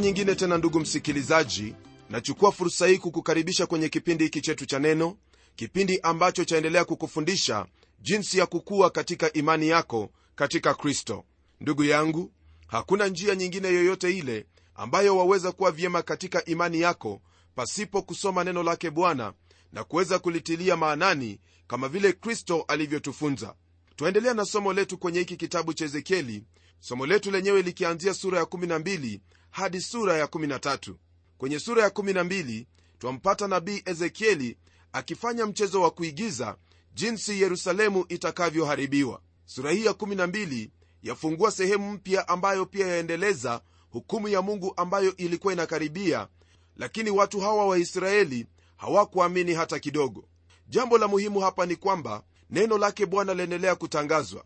nyingine tena ndugu msikilizaji nachukua fursa hii kukukaribisha kwenye kipindi hiki chetu cha neno kipindi ambacho chaendelea kukufundisha jinsi ya kukua katika imani yako katika kristo. Ndugu yangu hakuna njia nyingine yoyote ile ambayo waweza kuwa vyema katika imani yako pasipo kusoma neno lake bwana na kuweza kulitilia maanani kama vile kristo alivyotufunza. Twaendelea na somo letu kwenye hiki kitabu cha ezekieli somo letu lenyewe likianzia sura ya 12 hadi sura ya 13 kwenye sura ya 12 twampata nabii ezekieli akifanya mchezo wa kuigiza jinsi yerusalemu itakavyoharibiwa. Sura hii ya 12 yafungua sehemu mpya ambayo pia yaendeleza hukumu ya mungu ambayo ilikuwa inakaribia lakini watu hawa waisraeli hawakuamini hata kidogo. Jambo la muhimu hapa ni kwamba neno lake bwana laendelea kutangazwa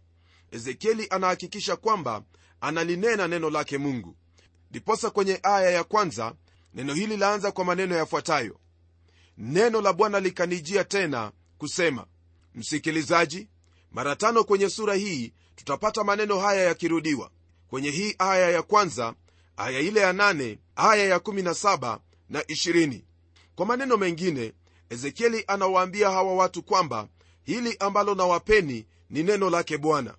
ezekieli anahakikisha kwamba analinena neno lake mungu. Ndiposa kwenye aya ya kwanza neno hili laanza kwa maneno yafuatayo. Neno la bwana likanijia tena kusema msikilizaji mara tano kwenye sura hii tutapata maneno haya yakirudiwa. Kwenye hii aya ya kwanza aya ile ya nane aya ya 17 na 20 kwa maneno mengine ezekieli anawaambia hawa watu kwamba hili ambalo nawapeni ni neno lake bwana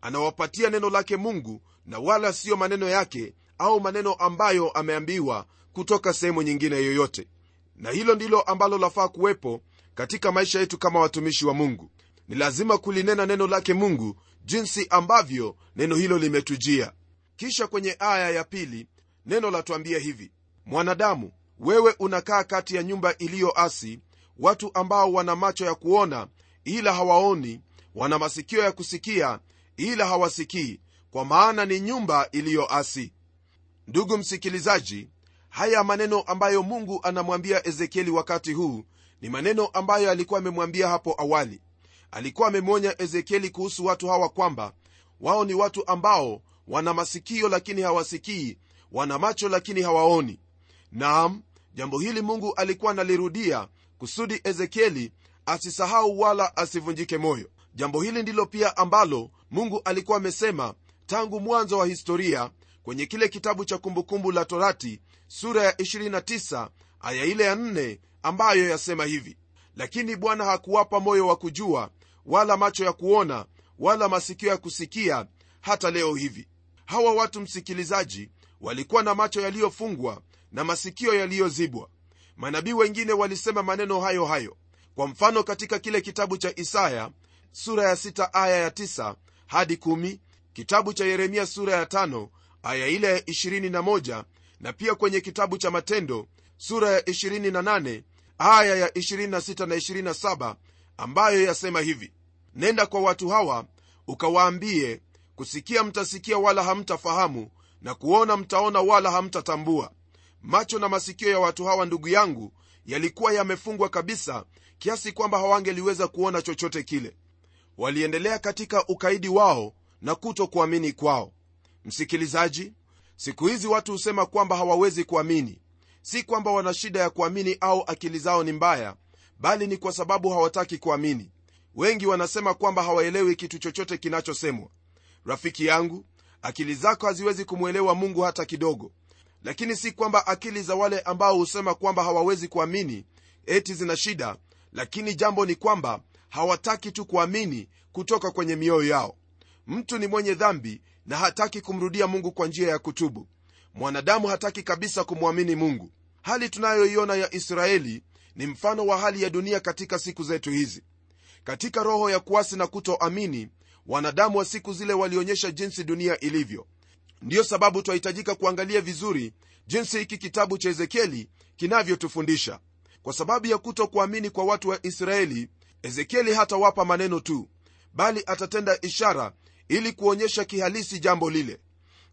anawapatia neno lake mungu na wala siyo maneno yake au maneno ambayo ameambiwa kutoka sehemu nyingine yoyote. Na hilo ndilo ambalo lafaa kuwepo katika maisha yetu kama watumishi wa mungu. Ni lazima kulinena neno lake mungu jinsi ambavyo neno hilo limetujia. Kisha kwenye aya ya pili neno latuambia hivi mwanadamu wewe unakaa kati ya nyumba iliyoasi watu ambao wana macho ya kuona ila hawaoni wana masikio ya kusikia ila hawasikii kwa maana ni nyumba iliyoasi. Ndugu msikilizaji haya maneno ambayo mungu anamwambia ezekieli wakati huu ni maneno ambayo alikuwa amemwambia hapo awali. Alikuwa amemwonya ezekieli kuhusu watu hawa kwamba wao ni watu ambao wana masikio lakini hawasikii wana macho lakini hawaoni. Naam jambo hili mungu alikuwa analirudia kusudi ezekieli asisahau wala asivunjike moyo. Jambo hili ndilo pia ambalo mungu alikuwa amesema tangu mwanzo wa historia kwenye kile kitabu cha kumbukumbu la torati sura ya 29 aya ile ya 4 ambayo yasema hivi lakini bwana hakuwapa moyo wa kujua wala macho ya kuona wala masikio ya kusikia hata leo hivi. Hawa watu msikilizaji walikuwa na macho yaliyofungwa na masikio yaliyozibwa. Manabii wengine walisema maneno hayo hayo. Kwa mfano katika kile kitabu cha isaya sura ya 6 aya ya 9 hadi 1 kitabu cha yeremia sura ya 5 aya ile ya 21 na pia kwenye kitabu cha matendo sura ya 28 aya ya 26 na 27 ambayo yasema hivi nenda kwa watu hawa ukawaambie kusikia mtasikia wala hamtafahamu na kuona mtaona wala hamtatambua. Macho na masikio ya watu hawa ndugu yangu yalikuwa yamefungwa kabisa kiasi kwamba hawangeliweza kuona chochote kile waliendelea katika ukaidi wao na kuto kwao. Msikilizaji siku hizi watu husema kwamba hawawezi kuamini. Si kwamba wana shida ya kuamini au akili zao ni mbaya bali ni kwa sababu hawataki kuamini. Wengi wanasema kwamba hawaelewi kitu chochote kinachosemwa. Rafiki yangu akili zako haziwezi kumwelewa mungu hata kidogo. Lakini si kwamba akili za wale ambao husema kwamba hawawezi kuamini eti zina shida lakini jambo ni kwamba hawataki tu kuamini kutoka kwenye mioyo yao. Mtu ni mwenye dhambi na hataki kumrudia mungu kwa njia ya kutubu. Mwanadamu hataki kabisa kumwamini mungu. Hali tunayoiona ya israeli ni mfano wa hali ya dunia katika siku zetu hizi. Katika roho ya kuasi na kutoamini wanadamu wa siku zile walionyesha jinsi dunia ilivyo. Ndiyo sababu twahitajika kuangalia vizuri jinsi hiki kitabu cha ezekieli kinavyotufundisha. Kwa sababu ya kutokuamini kwa watu wa israeli ezekieli hatawapa maneno tu bali atatenda ishara ili kuonyesha kihalisi jambo lile.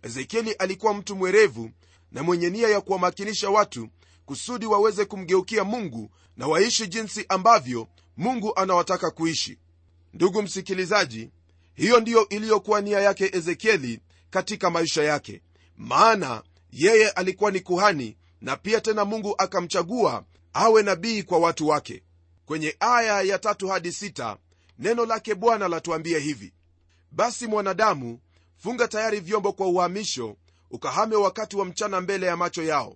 Ezekieli alikuwa mtu mwerevu na mwenye nia ya kuwamakinisha watu kusudi waweze kumgeukia mungu na waishi jinsi ambavyo mungu anawataka kuishi. Ndugu msikilizaji hiyo ndiyo iliyokuwa nia yake ezekieli katika maisha yake. Maana yeye alikuwa ni kuhani na pia tena mungu akamchagua awe nabii kwa watu wake kwenye aya ya tatu hadi sita neno lake bwana latuambia hivi basi mwanadamu funga tayari vyombo kwa uhamisho ukahame wakati wa mchana mbele ya macho yao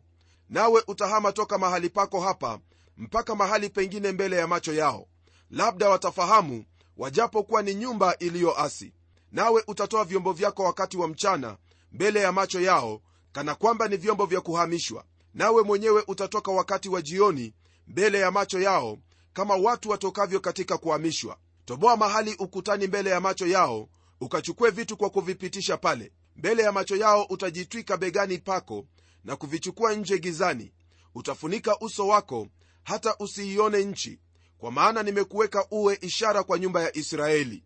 nawe utahama toka mahali pako hapa mpaka mahali pengine mbele ya macho yao. Labda watafahamu wajapokuwa ni nyumba iliyoasi. Nawe utatoa vyombo vyako wakati wa mchana mbele ya macho yao kana kwamba ni vyombo vya kuhamishwa. Nawe mwenyewe utatoka wakati wa jioni mbele ya macho yao kama watu watokavyo katika kuhamishwa. Toboa mahali ukutani mbele ya macho yao ukachukue vitu kwa kuvipitisha pale. Mbele ya macho yao utajitwika begani pako na kuvichukua nje gizani. Utafunika uso wako hata usiione nchi kwa maana nimekuweka uwe ishara kwa nyumba ya israeli.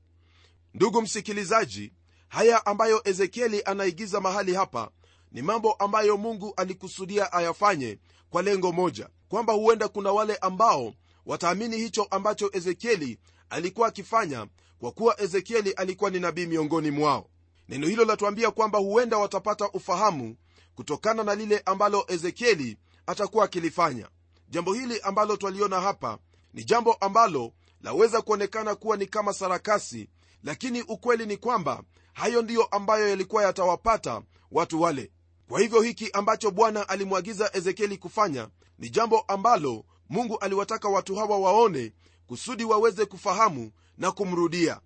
Ndugu msikilizaji haya ambayo ezekieli anaigiza mahali hapa ni mambo ambayo mungu alikusudia ayafanye kwa lengo moja kwamba huenda kuna wale ambao wataamini hicho ambacho ezekieli alikuwa akifanya kwa kuwa ezekieli alikuwa ni nabii miongoni mwao. Neno hilo latuambia kwamba huenda watapata ufahamu kutokana na lile ambalo ezekieli atakuwa akilifanya. Jambo hili ambalo twaliona hapa ni jambo ambalo laweza kuonekana kuwa ni kama sarakasi lakini ukweli ni kwamba hayo ndiyo ambayo yalikuwa yatawapata watu wale. Kwa hivyo hiki ambacho bwana alimwagiza ezekieli kufanya ni jambo ambalo mungu aliwataka watu hawa waone kusudi waweze kufahamu na kumrudia.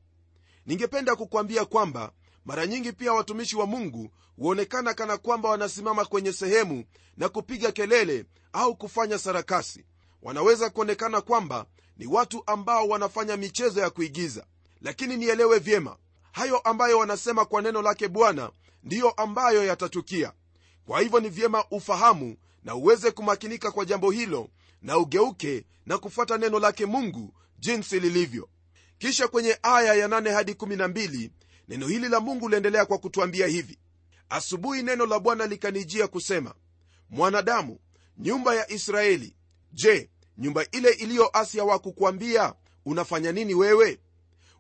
Ningependa kukwambia kwamba mara nyingi pia watumishi wa mungu huonekana kana kwamba wanasimama kwenye sehemu na kupiga kelele au kufanya sarakasi. Wanaweza kuonekana kwamba ni watu ambao wanafanya michezo ya kuigiza. Lakini nielewe vyema hayo ambayo wanasema kwa neno lake bwana ndiyo ambayo yatatukia. Kwa hivyo ni vyema ufahamu na uweze kumakinika kwa jambo hilo na ugeuke na kufuata neno lake mungu jinsi lilivyo. Kisha kwenye aya ya 8 hadi 12 neno hili la mungu liendelea kwa kutwambia hivi. Asubuhi neno la bwana likanijia kusema mwanadamu nyumba ya israeli je nyumba ile iliyo asia wakukwambia unafanya nini wewe?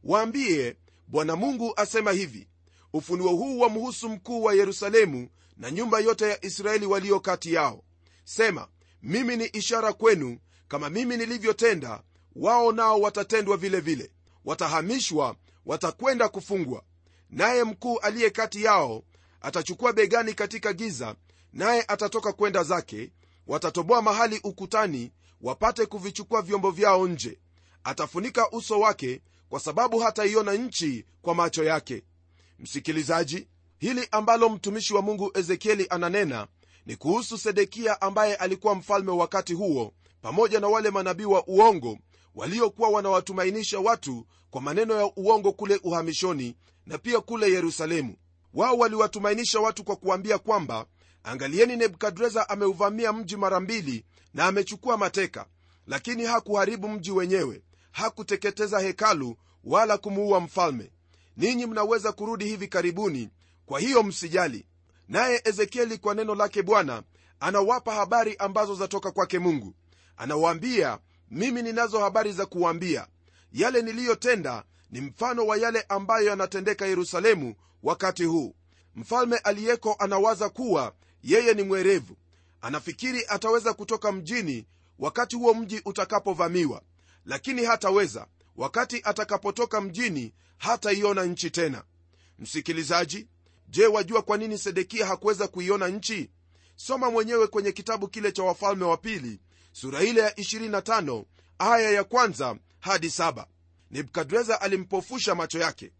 Waambie bwana mungu asema hivi ufunuo huu wa mhusu mkuu wa yerusalemu na nyumba yote ya israeli walio kati yao. Sema mimi ni ishara kwenu kama mimi nilivyotenda wao nao watatendwa vile vile. Watahamishwa watakwenda kufungwa. Naye mkuu aliye kati yao atachukua begani katika giza naye atatoka kwenda zake. Watatoboa mahali ukutani wapate kuvichukua vyombo vyao nje. Atafunika uso wake kwa sababu hataiona nchi kwa macho yake. Msikilizaji hili ambalo mtumishi wa mungu ezekieli ananena ni kuhusu sedekia ambaye alikuwa mfalme wakati huo pamoja na wale manabii wa uongo waliokuwa wanawatumainisha watu kwa maneno ya uongo kule uhamishoni na pia kule yerusalemu. Wao waliwatumainisha watu kwa kuambia kwamba angalieni nebukadreza ameuvamia mji mara mbili na amechukua mateka lakini hakuharibu mji wenyewe hakuteketeza hekalu wala kumuua mfalme. Ninyi mnaweza kurudi hivi karibuni kwa hiyo msijali naye ezekieli kwa neno lake bwana anawapa habari ambazo zatoka kwake mungu. Anawaambia mimi ninazo habari za kuwaambia. Yale niliyotenda ni mfano wa yale ambayo yanatendeka yerusalemu wakati huu. Mfalme aliyeko anawaza kuwa yeye ni mwerevu. Anafikiri ataweza kutoka mjini wakati huo mji utakapovamiwa. Lakini hataweza. Wakati atakapotoka mjini hataiona nchi tena. Msikilizaji je wajua kwa nini sedekia hakuweza kuiona nchi? Soma mwenyewe kwenye kitabu kile cha wafalme wa pili sura ile ya 25 aya ya kwanza hadi 7 nebukadreza alimpofusha macho yake.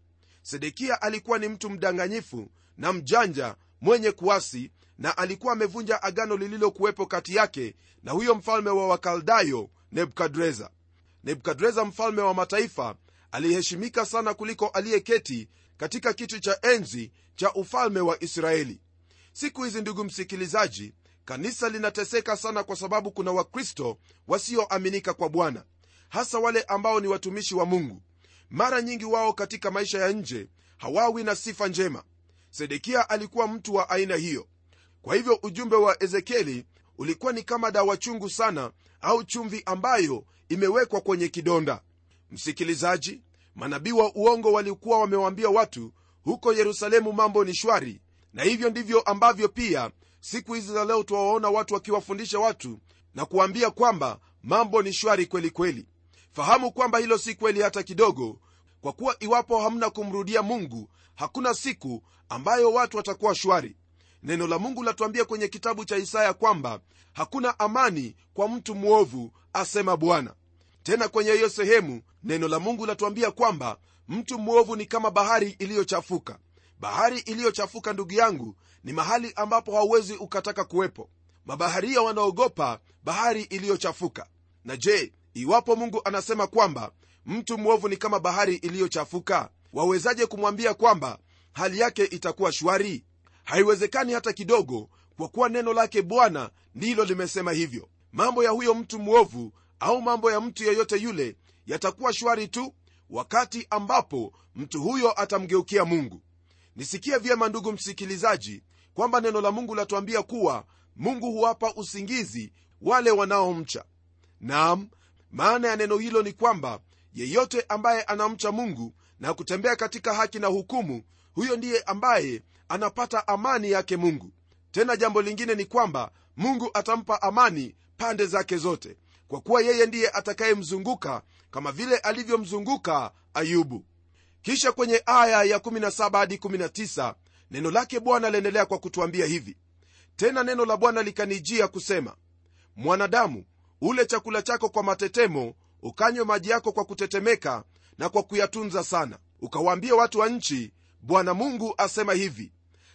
Sedekia alikuwa ni mtu mdanganyifu na mjanja mwenye kuasi na alikuwa amevunja agano lililokuwepo kati yake na huyo mfalme wa wakaldayo nebukadreza. Nebukadreza mfalme wa mataifa aliheshimika sana kuliko aliyeketi katika kiti cha enzi cha ufalme wa israeli. Siku hizi ndugu msikilizaji kanisa linateseka sana kwa sababu kuna wakristo wasioaminika kwa bwana hasa wale ambao ni watumishi wa mungu. Mara nyingi wao katika maisha ya nje hawawi na sifa njema. Sedekia alikuwa mtu wa aina hiyo. Kwa hivyo ujumbe wa ezekieli ulikuwa ni kama dawa chungu sana au chumvi ambayo imewekwa kwenye kidonda. Msikilizaji manabii wa uongo walikuwa wamewaambia watu huko yerusalemu mambo ni shwari na hivyo ndivyo ambavyo pia siku hizi za leo twawaona watu wakiwafundisha watu na kuwaambia kwamba mambo ni shwari kweli kweli. Fahamu kwamba hilo si kweli hata kidogo kwa kuwa iwapo hamna kumrudia mungu hakuna siku ambayo watu watakuwa shwari. Neno la mungu latuambia kwenye kitabu cha isaya kwamba hakuna amani kwa mtu mwovu asema bwana tena kwenye hiyo sehemu neno la mungu latuambia kwamba mtu mwovu ni kama bahari iliyochafuka. Bahari iliyochafuka ndugu yangu ni mahali ambapo hauwezi ukataka kuwepo. Mabaharia wanaogopa bahari iliyochafuka. Na je iwapo mungu anasema kwamba mtu mwovu ni kama bahari iliyochafuka wawezaje kumwambia kwamba hali yake itakuwa shwari? Haiwezekani hata kidogo kwa kuwa neno lake bwana ndilo limesema hivyo. Mambo ya huyo mtu mwovu au mambo ya mtu yeyote yule yatakuwa shwari tu wakati ambapo mtu huyo atamgeukia mungu. Nisikie vyema ndugu msikilizaji kwamba neno la mungu latuambia kuwa mungu huwapa usingizi wale wanaomcha. Nam maana ya neno hilo ni kwamba yeyote ambaye anamcha mungu na kutembea katika haki na hukumu huyo ndiye ambaye anapata amani yake mungu. Tena jambo lingine ni kwamba mungu atampa amani pande zake zote kwa kuwa yeye ndiye atakayemzunguka kama vile alivyomzunguka ayubu. Kisha kwenye aya ya 17 hadi 19 neno lake bwana aliendelea kwa kutuambia hivi. Tena neno la bwana likanijia kusema mwanadamu ule chakula chako kwa matetemo ukanywe maji yako kwa kutetemeka na kwa kuyatunza sana. Ukawaambia watu wa nchi bwana mungu asema hivi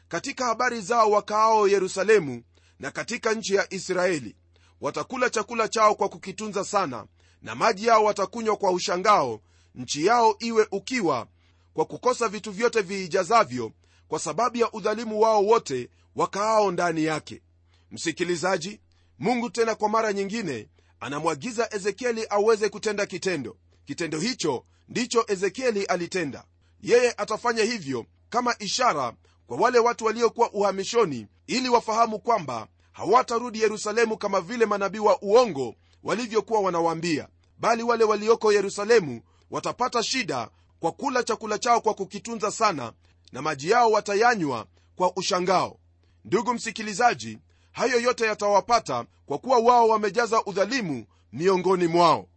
katika habari zao wakaao yerusalemu na katika nchi ya israeli watakula chakula chao kwa kukitunza sana na maji yao watakunywa kwa ushangao nchi yao iwe ukiwa kwa kukosa vitu vyote viijazavyo kwa sababu ya udhalimu wao wote wakaao ndani yake. Msikilizaji mungu tena kwa mara nyingine anamwagiza ezekieli aweze kutenda kitendo. Kitendo hicho ndicho ezekieli alitenda. Yeye atafanya hivyo kama ishara kwa wale watu waliokuwa uhamishoni ili wafahamu kwamba hawatarudi yerusalemu kama vile manabii wa uongo walivyokuwa wanawaambia. Bali wale walioko yerusalemu watapata shida kwa kula chakula chao kwa kukitunza sana na maji yao watayanywa kwa ushangao. Ndugu msikilizaji hayo yote yatawapata kwa kuwa wao wamejaza udhalimu miongoni mwao.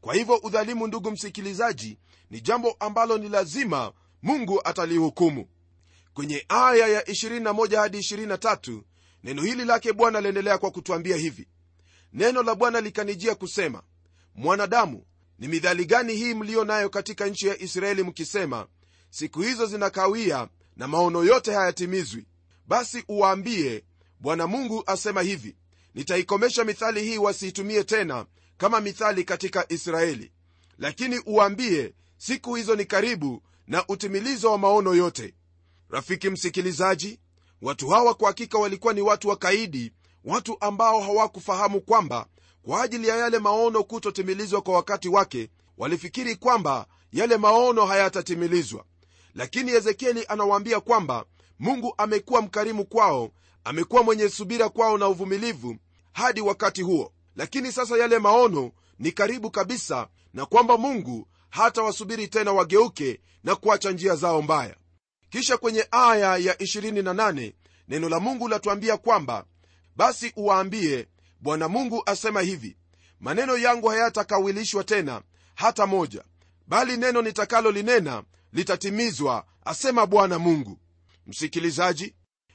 Kwa hivyo udhalimu ndugu msikilizaji ni jambo ambalo ni lazima mungu atalihukumu. Kwenye aya ya 21 hadi 23 neno hili lake bwana aliendelea kwa kutwambia hivi. Neno la bwana likanijia kusema mwanadamu ni midhali gani hii mliyo nayo katika nchi ya israeli mkisema siku hizo zinakawia na maono yote hayatimizwi basi uwaambie bwana mungu asema hivi nitaikomesha mithali hii wasiitumie tena kama mithali katika israeli. Lakini uwaambie siku hizo ni karibu na utimilizo wa maono yote rafiki msikilizaji watu hawa kwa hakika walikuwa ni watu wakaidi watu ambao hawakufahamu kwamba kwa ajili ya yale maono kutotimilizwa kwa wakati wake walifikiri kwamba yale maono hayatatimilizwa. Lakini ezekieli anawaambia kwamba mungu amekuwa mkarimu kwao amekuwa mwenye subira kwao na uvumilivu hadi wakati huo. Lakini sasa yale maono ni karibu kabisa na kwamba mungu hata wasubiri tena wageuke na kuacha njia zao mbaya kisha kwenye aya ya 28 neno la mungu latuambia kwamba basi uwaambie bwana mungu asema hivi maneno yangu hayatakawilishwa tena hata moja bali neno nitakalolinena litatimizwa asema bwana mungu. Msikilizaji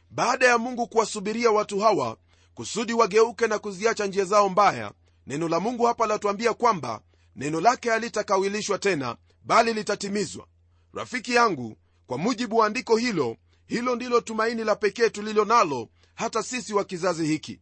baada ya mungu kuwasubiria watu hawa kusudi wageuke na kuziacha njia zao mbaya neno la mungu hapa latuambia kwamba neno lake halitakawilishwa tena bali litatimizwa. Rafiki yangu kwa mujibu wa andiko hilo hilo ndilo tumaini la pekee tulilo nalo hata sisi wa kizazi hiki.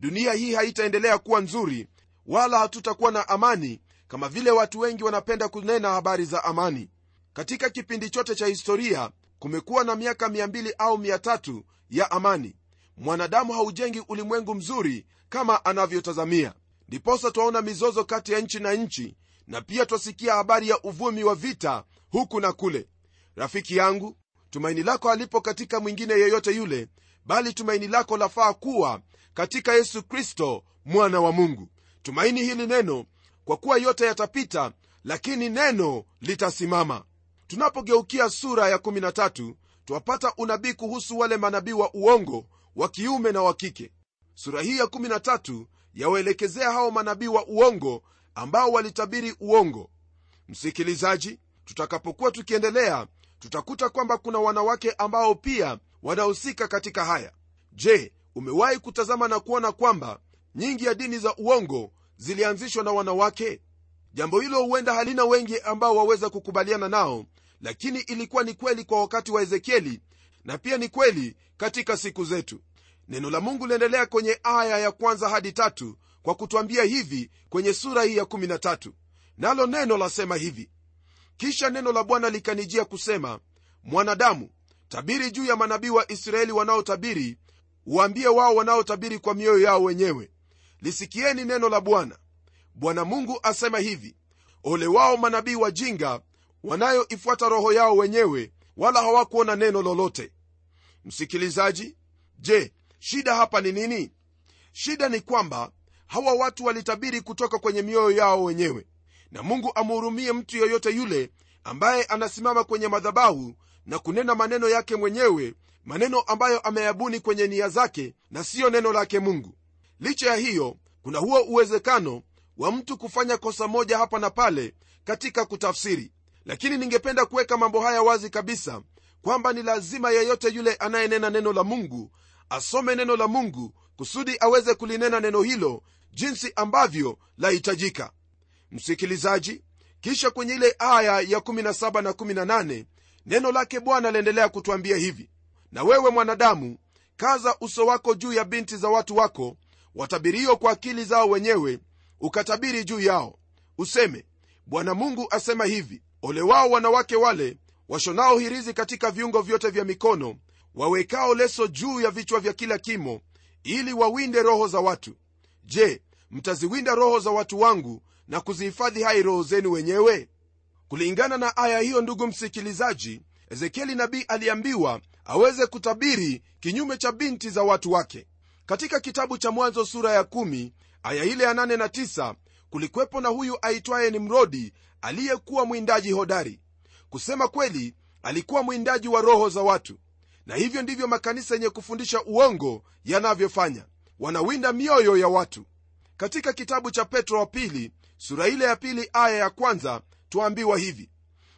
Dunia hii haitaendelea kuwa nzuri wala hatutakuwa na amani kama vile watu wengi wanapenda kunena habari za amani. Katika kipindi chote cha historia kumekuwa na miaka 200 au 300 ya amani. Mwanadamu haujengi ulimwengu mzuri kama anavyotazamia. Ndiposa twaona mizozo kati ya nchi na nchi na pia twasikia habari ya uvumi wa vita huku na kule rafiki yangu tumaini lako halipo katika mwingine yeyote yule bali tumaini lako lafaa kuwa katika yesu kristo mwana wa mungu. Tumaini hili neno kwa kuwa yote yatapita lakini neno litasimama. Tunapogeukia sura ya 13 twapata unabii kuhusu wale manabii wa uongo wa kiume na wa kike. Sura hii ya 13 yawaelekezea hao manabii wa uongo ambao walitabiri uongo. Msikilizaji tutakapokuwa tukiendelea tutakuta kwamba kuna wanawake ambao pia wanahusika katika haya. Je umewahi kutazama na kuona kwamba nyingi ya dini za uongo zilianzishwa na wanawake? Jambo hilo huenda halina wengi ambao waweza kukubaliana nao lakini ilikuwa ni kweli kwa wakati wa ezekieli na pia ni kweli katika siku zetu. Neno la mungu liendelea kwenye aya ya kwanza hadi tatu kwa kutwambia hivi kwenye sura hii ya 13 nalo neno lasema hivi kisha neno la bwana likanijia kusema mwanadamu tabiri juu ya manabii wa israeli wanaotabiri waambie wao wanaotabiri kwa mioyo yao wenyewe. Lisikieni neno la bwana. Bwana mungu asema hivi ole wao manabii wajinga wanayoifuata roho yao wenyewe wala hawakuona neno lolote. Msikilizaji je shida hapa ni nini? Shida ni kwamba hawa watu walitabiri kutoka kwenye mioyo yao wenyewe na mungu amhurumie mtu yeyote yule ambaye anasimama kwenye madhabahu na kunena maneno yake mwenyewe maneno ambayo ameyabuni kwenye nia zake na siyo neno lake mungu. Licha ya hiyo kuna huo uwezekano wa mtu kufanya kosa moja hapa na pale katika kutafsiri. Lakini ningependa kuweka mambo haya wazi kabisa kwamba ni lazima yeyote yule anayenena neno la mungu asome neno la mungu kusudi aweze kulinena neno hilo jinsi ambavyo lahitajika msikilizaji kisha kwenye ile aya ya 17 na 18 neno lake bwana aliendelea kutwambia hivi na wewe mwanadamu kaza uso wako juu ya binti za watu wako watabirio kwa akili zao wenyewe ukatabiri juu yao. Useme bwana mungu asema hivi ole wao wanawake wale washonao hirizi katika viungo vyote vya mikono wawekao leso juu ya vichwa vya kila kimo ili wawinde roho za watu. Je mtaziwinda roho za watu wangu na kuzihifadhi hai roho zenu wenyewe? Kulingana na aya hiyo ndugu msikilizaji ezekieli nabii aliambiwa aweze kutabiri kinyume cha binti za watu wake. Katika kitabu cha mwanzo sura ya 1 aya ile ya 8 na 9 kulikwepo na huyu aitwaye nimrodi aliyekuwa mwindaji hodari. Kusema kweli alikuwa mwindaji wa roho za watu. Na hivyo ndivyo makanisa yenye kufundisha uongo yanavyofanya. Wanawinda mioyo ya watu. Katika kitabu cha petro wa pili sura ile ya pili aya ya kwanza twaambiwa hivi.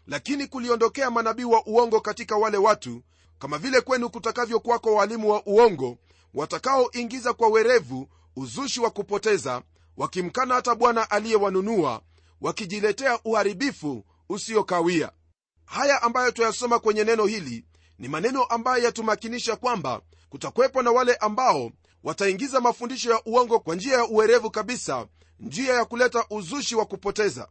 Lakini kuliondokea manabii wa uongo katika wale watu kama vile kwenu kutakavyokwako waalimu wa uongo watakaoingiza kwa werevu uzushi wa kupoteza wakimkana hata bwana aliyewanunua wakijiletea uharibifu usiokawia. Haya ambayo tuyasoma kwenye neno hili ni maneno ambayo yatumakinisha kwamba kutakwepo na wale ambao wataingiza mafundisho ya uongo kwa njia ya uwerevu kabisa njia ya kuleta uzushi wa kupoteza.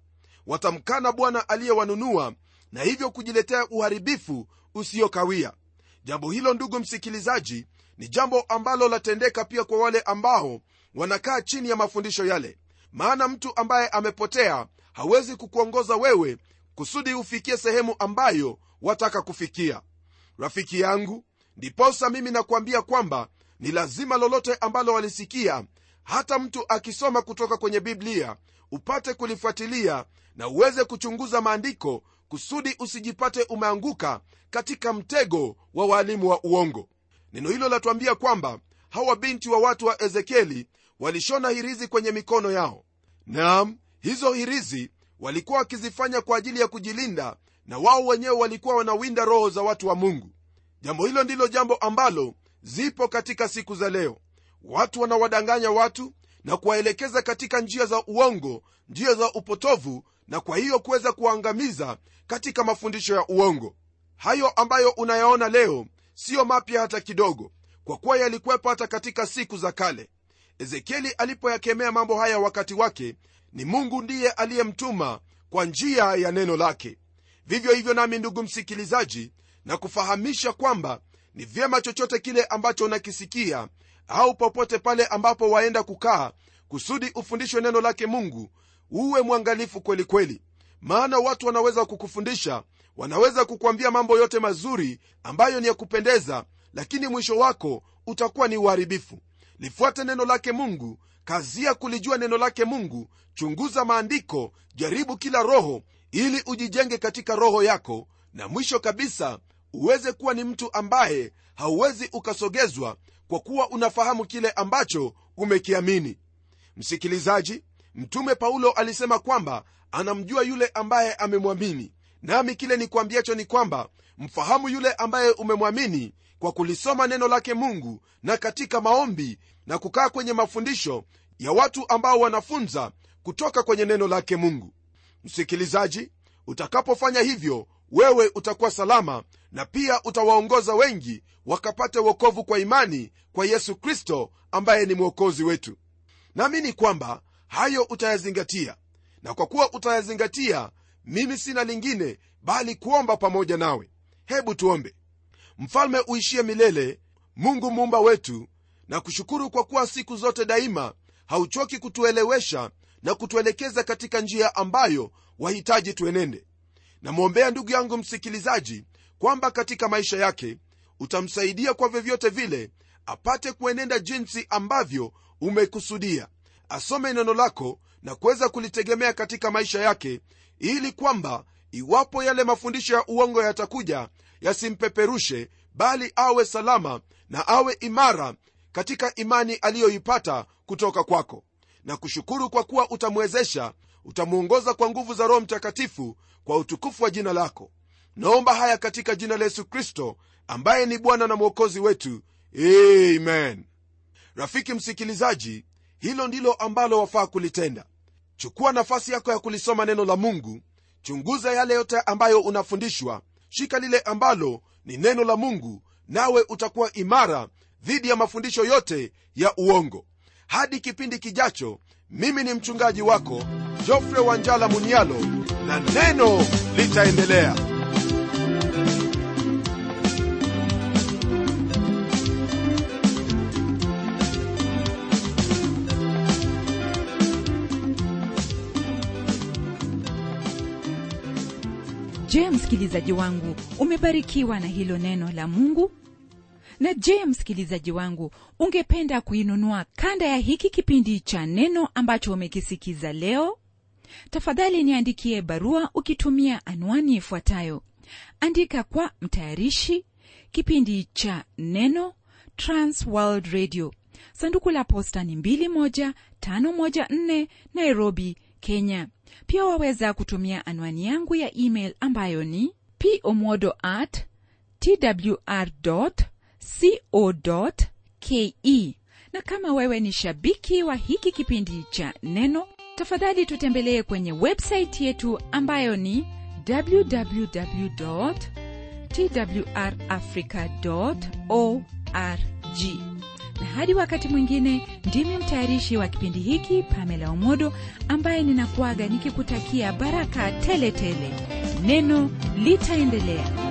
Watamkana bwana aliyewanunua na hivyo kujiletea uharibifu usiokawia. Jambo hilo ndugu msikilizaji ni jambo ambalo latendeka pia kwa wale ambao wanakaa chini ya mafundisho yale. Maana mtu ambaye amepotea hawezi kukuongoza wewe kusudi ufikie sehemu ambayo wataka kufikia. Rafiki yangu ndiposa mimi nakuambia kwamba ni lazima lolote ambalo walisikia hata mtu akisoma kutoka kwenye biblia upate kulifuatilia na uweze kuchunguza maandiko kusudi usijipate umeanguka katika mtego wa waalimu wa uongo. Neno hilo latuambia kwamba hawa binti wa watu wa ezekieli walishona hirizi kwenye mikono yao. Naam hizo hirizi walikuwa wakizifanya kwa ajili ya kujilinda na wao wenyewe walikuwa wanawinda roho za watu wa mungu. Jambo hilo ndilo jambo ambalo zipo katika siku za leo watu wanawadanganya watu na kuwaelekeza katika njia za uongo njia za upotovu na kwa hiyo kuweza kuwaangamiza katika mafundisho ya uongo. Hayo ambayo unayaona leo siyo mapya hata kidogo kwa kuwa yalikuwepo hata katika siku za kale. Ezekieli alipoyakemea mambo haya wakati wake ni mungu ndiye aliyemtuma kwa njia ya neno lake. Vivyo hivyo nami ndugu msikilizaji na kufahamisha kwamba ni vyema chochote kile ambacho unakisikia au popote pale ambapo waenda kukaa kusudi ufundishwe neno lake mungu uwe mwangalifu kweli kweli. Maana watu wanaweza kukufundisha wanaweza kukwambia mambo yote mazuri ambayo ni ya kupendeza lakini mwisho wako utakuwa ni uharibifu. Lifuate neno lake mungu kazia kulijua neno lake mungu chunguza maandiko jaribu kila roho ili ujijenge katika roho yako na mwisho kabisa uweze kuwa ni mtu ambaye hauwezi ukasogezwa kwa kuwa unafahamu kile ambacho umekiamini. Msikilizaji mtume paulo alisema kwamba anamjua yule ambaye amemwamini nami kile nikwambiacho ni kwamba mfahamu yule ambaye umemwamini kwa kulisoma neno lake mungu na katika maombi na kukaa kwenye mafundisho ya watu ambao wanafunza kutoka kwenye neno lake mungu. Msikilizaji utakapofanya hivyo wewe utakuwa salama na pia utawaongoza wengi wakapate wokovu kwa imani kwa yesu kristo ambaye ni mwokozi wetu. Naamini kwamba hayo utayazingatia na kwa kuwa utayazingatia mimi sina lingine bali kuomba pamoja nawe. Hebu tuombe. Mfalme uishie milele mungu muumba wetu na kushukuru kwa kuwa siku zote daima hauchoki kutuelewesha na kutuelekeza katika njia ambayo wahitaji tuenende namwombea ndugu yangu msikilizaji kwamba katika maisha yake utamsaidia kwa vyovyote vile apate kuenenda jinsi ambavyo umekusudia. Asome neno lako na kuweza kulitegemea katika maisha yake ili kwamba iwapo yale mafundisho ya uongo yatakuja yasimpeperushe bali awe salama na awe imara katika imani aliyoipata kutoka kwako. Na kushukuru kwa kuwa utamwezesha utamwongoza kwa nguvu za roho mtakatifu kwa utukufu wa jina lako. Naomba haya katika jina la yesu kristo ambaye ni bwana na mwokozi wetu. Amen. Rafiki msikilizaji hilo ndilo ambalo wafaa kulitenda. Chukua nafasi yako ya kulisoma neno la mungu. Chunguza yale yote ambayo unafundishwa. Shika lile ambalo ni neno la mungu nawe utakuwa imara dhidi ya mafundisho yote ya uongo. Hadi kipindi kijacho mimi ni mchungaji wako jofre wanjala munialo na neno litaendelea. Je msikilizaji wangu umebarikiwa na hilo neno la mungu? Na je msikilizaji wangu ungependa kuinunua kanda ya hiki kipindi cha neno ambacho umekisikiza leo tafadhali niandikie barua ukitumia anwani ifuatayo. Andika kwa mtayarishi kipindi cha neno transworld radio. Sanduku la posta ni 21514 nairobi kenya. Pia waweza kutumia anwani yangu ya email ambayo ni pomodo at twr co ke. Na kama wewe ni shabiki wa hiki kipindi cha neno tafadhali tutembelee kwenye websaiti yetu ambayo ni www twrafrica org. Na hadi wakati mwingine ndimi mtayarishi wa kipindi hiki pamela omodo ambaye ninakuaga nikikutakia baraka tele tele neno litaendelea